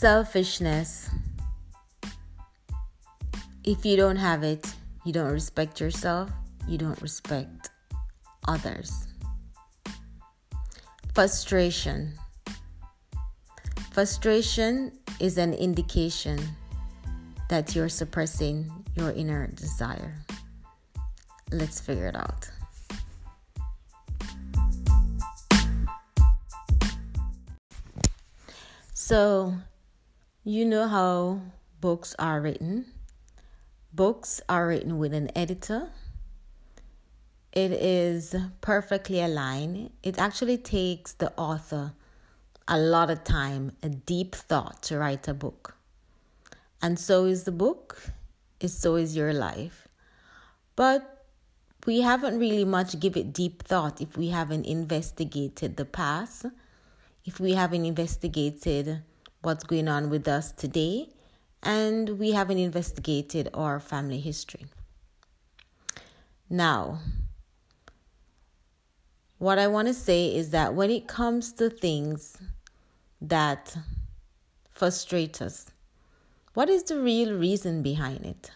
Selfishness. If you don't have it, you don't respect yourself, you don't respect others. Frustration. Frustration is an indication that you're suppressing your inner desire. Let's figure it out. So, you know how books are written. Books are written with an editor. It is perfectly aligned. It actually takes the author a lot of time, a deep thought to write a book. And so is the book, is so is your life. But we haven't really much give it deep thought if we haven't investigated the past, if we haven't investigated what's going on with us today, and we haven't investigated our family history. Now, what I want to say is that when it comes to things that frustrate us, what is the real reason behind it?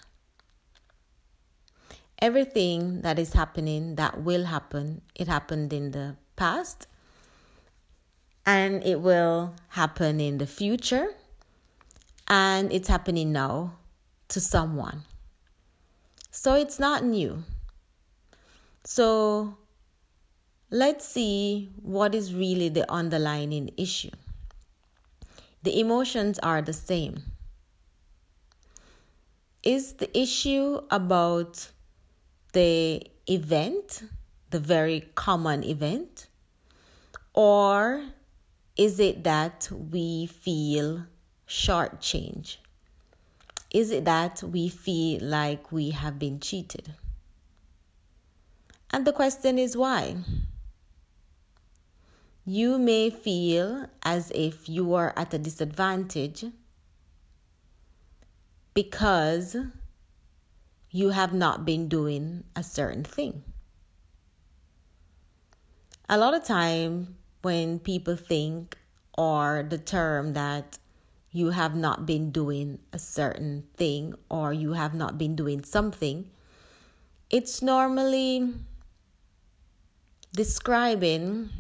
Everything that is happening, that will happen, it happened in the past, and it will happen in the future and it's happening now to someone. So it's not new. So let's see what is really the underlying issue. The emotions are the same. Is the issue about the event, the very common event, or is it that we feel shortchanged? Is it that we feel like we have been cheated? And the question is why? You may feel as if you are at a disadvantage because you have not been doing a certain thing. A lot of time when people think or the term that you have not been doing a certain thing or you have not been doing something, it's normally describing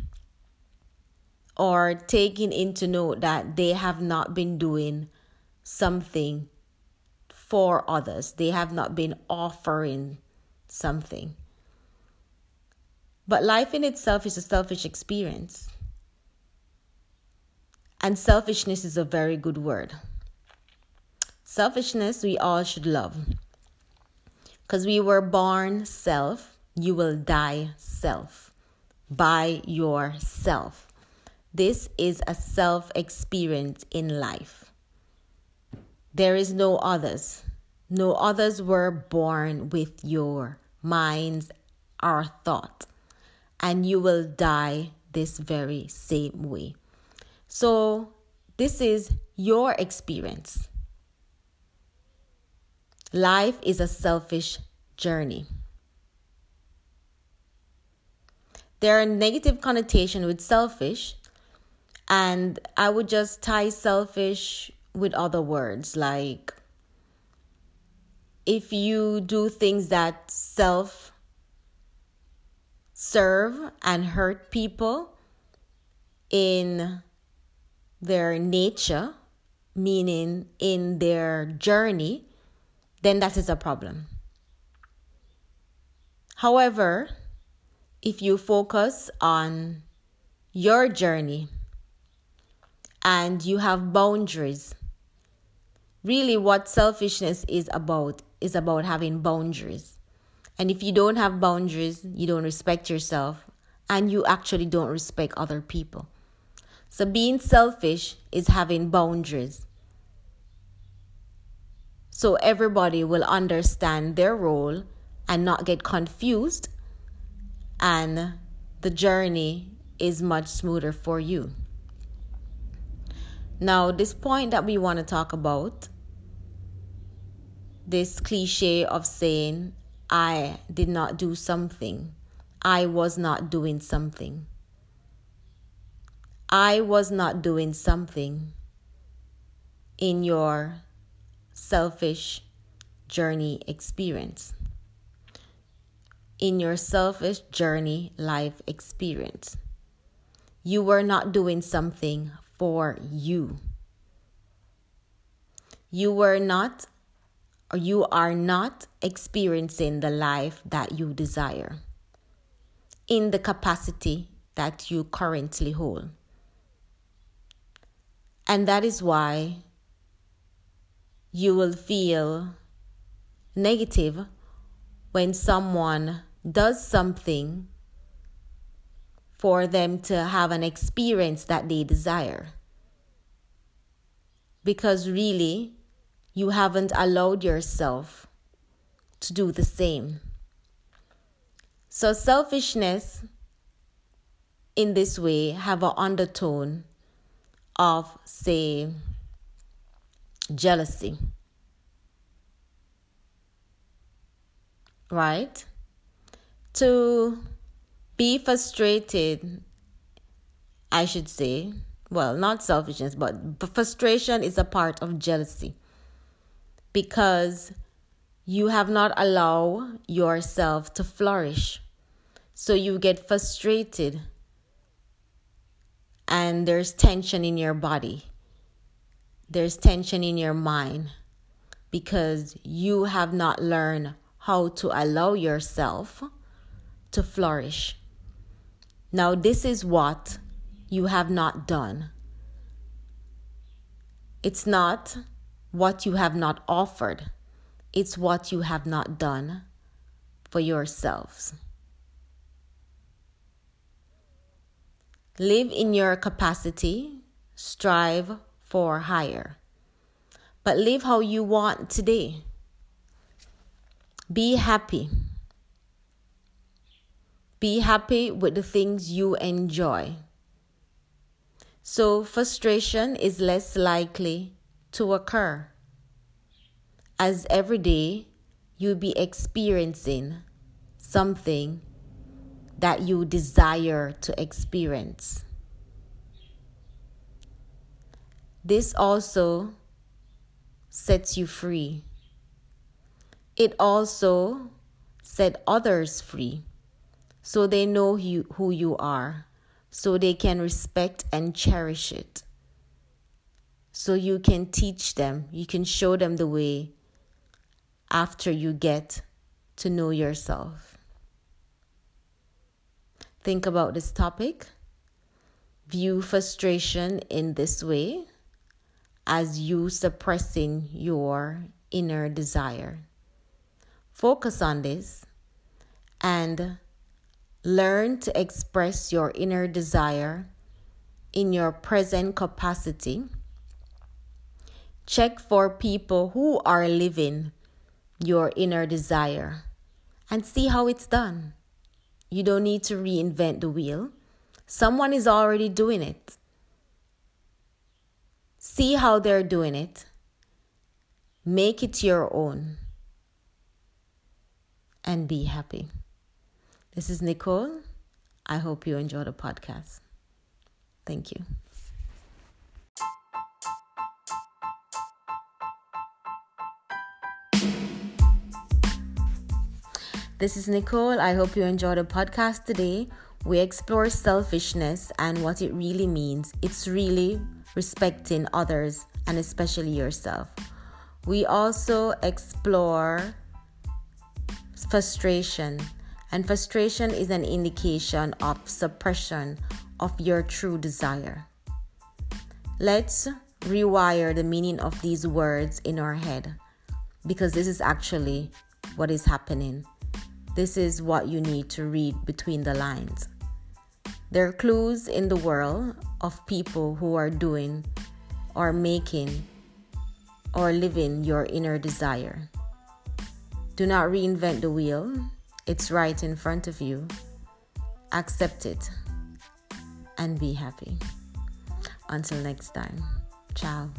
or taking into note that they have not been doing something for others. They have not been offering something. But life in itself is a selfish experience. And selfishness is a very good word. Selfishness, we all should love. Because we were born self, you will die self by yourself. This is a self experience in life. There is no others. No others were born with your minds or thought. And you will die this very same way. So, this is your experience. Life is a selfish journey. There are negative connotation with selfish, and I would just tie selfish with other words like if you do things that self serve and hurt people in their nature, meaning in their journey, then that is a problem. However, if you focus on your journey and you have boundaries, really what selfishness is about is about having boundaries. And if you don't have boundaries, you don't respect yourself and you actually don't respect other people. So being selfish is having boundaries. So everybody will understand their role and not get confused, and the journey is much smoother for you. Now, this point that we want to talk about this cliche of saying, I did not do something, I was not doing something. I was not doing something in your selfish journey experience. In your selfish journey life experience. You were not doing something for you. You were not or you are not experiencing the life that you desire in the capacity that you currently hold. And that is why you will feel negative when someone does something for them to have an experience that they desire. Because really, you haven't allowed yourself to do the same. So selfishness in this way have an undertone of say jealousy. Right? To be frustrated, I should say, well, not selfishness, but frustration is a part of jealousy because you have not allowed yourself to flourish. So you get frustrated and there's tension in your body. There's tension in your mind because you have not learned how to allow yourself to flourish. Now, this is what you have not done. It's not what you have not offered, it's what you have not done for yourselves. Live in your capacity, strive for higher. But live how you want today. Be happy. Be happy with the things you enjoy. So, frustration is less likely to occur as every day you'll be experiencing something that you desire to experience. This also sets you free. It also set others free so they know you, who you are, so they can respect and cherish it. So you can teach them, you can show them the way after you get to know yourself. Think about this topic. View frustration in this way as you suppressing your inner desire. Focus on this and learn to express your inner desire in your present capacity. Check for people who are living your inner desire and see how it's done. You don't need to reinvent the wheel. Someone is already doing it. See how they're doing it. Make it your own. And be happy. This is Nicole. I hope you enjoy the podcast. Thank you. This is Nicole. I hope you enjoyed the podcast today. We explore selfishness and what it really means. It's really respecting others and especially yourself. We also explore frustration, and frustration is an indication of suppression of your true desire. Let's rewire the meaning of these words in our head because this is actually what is happening. This is what you need to read between the lines. There are clues in the world of people who are doing or making or living your inner desire. Do not reinvent the wheel, it's right in front of you. Accept it and be happy. Until next time, ciao.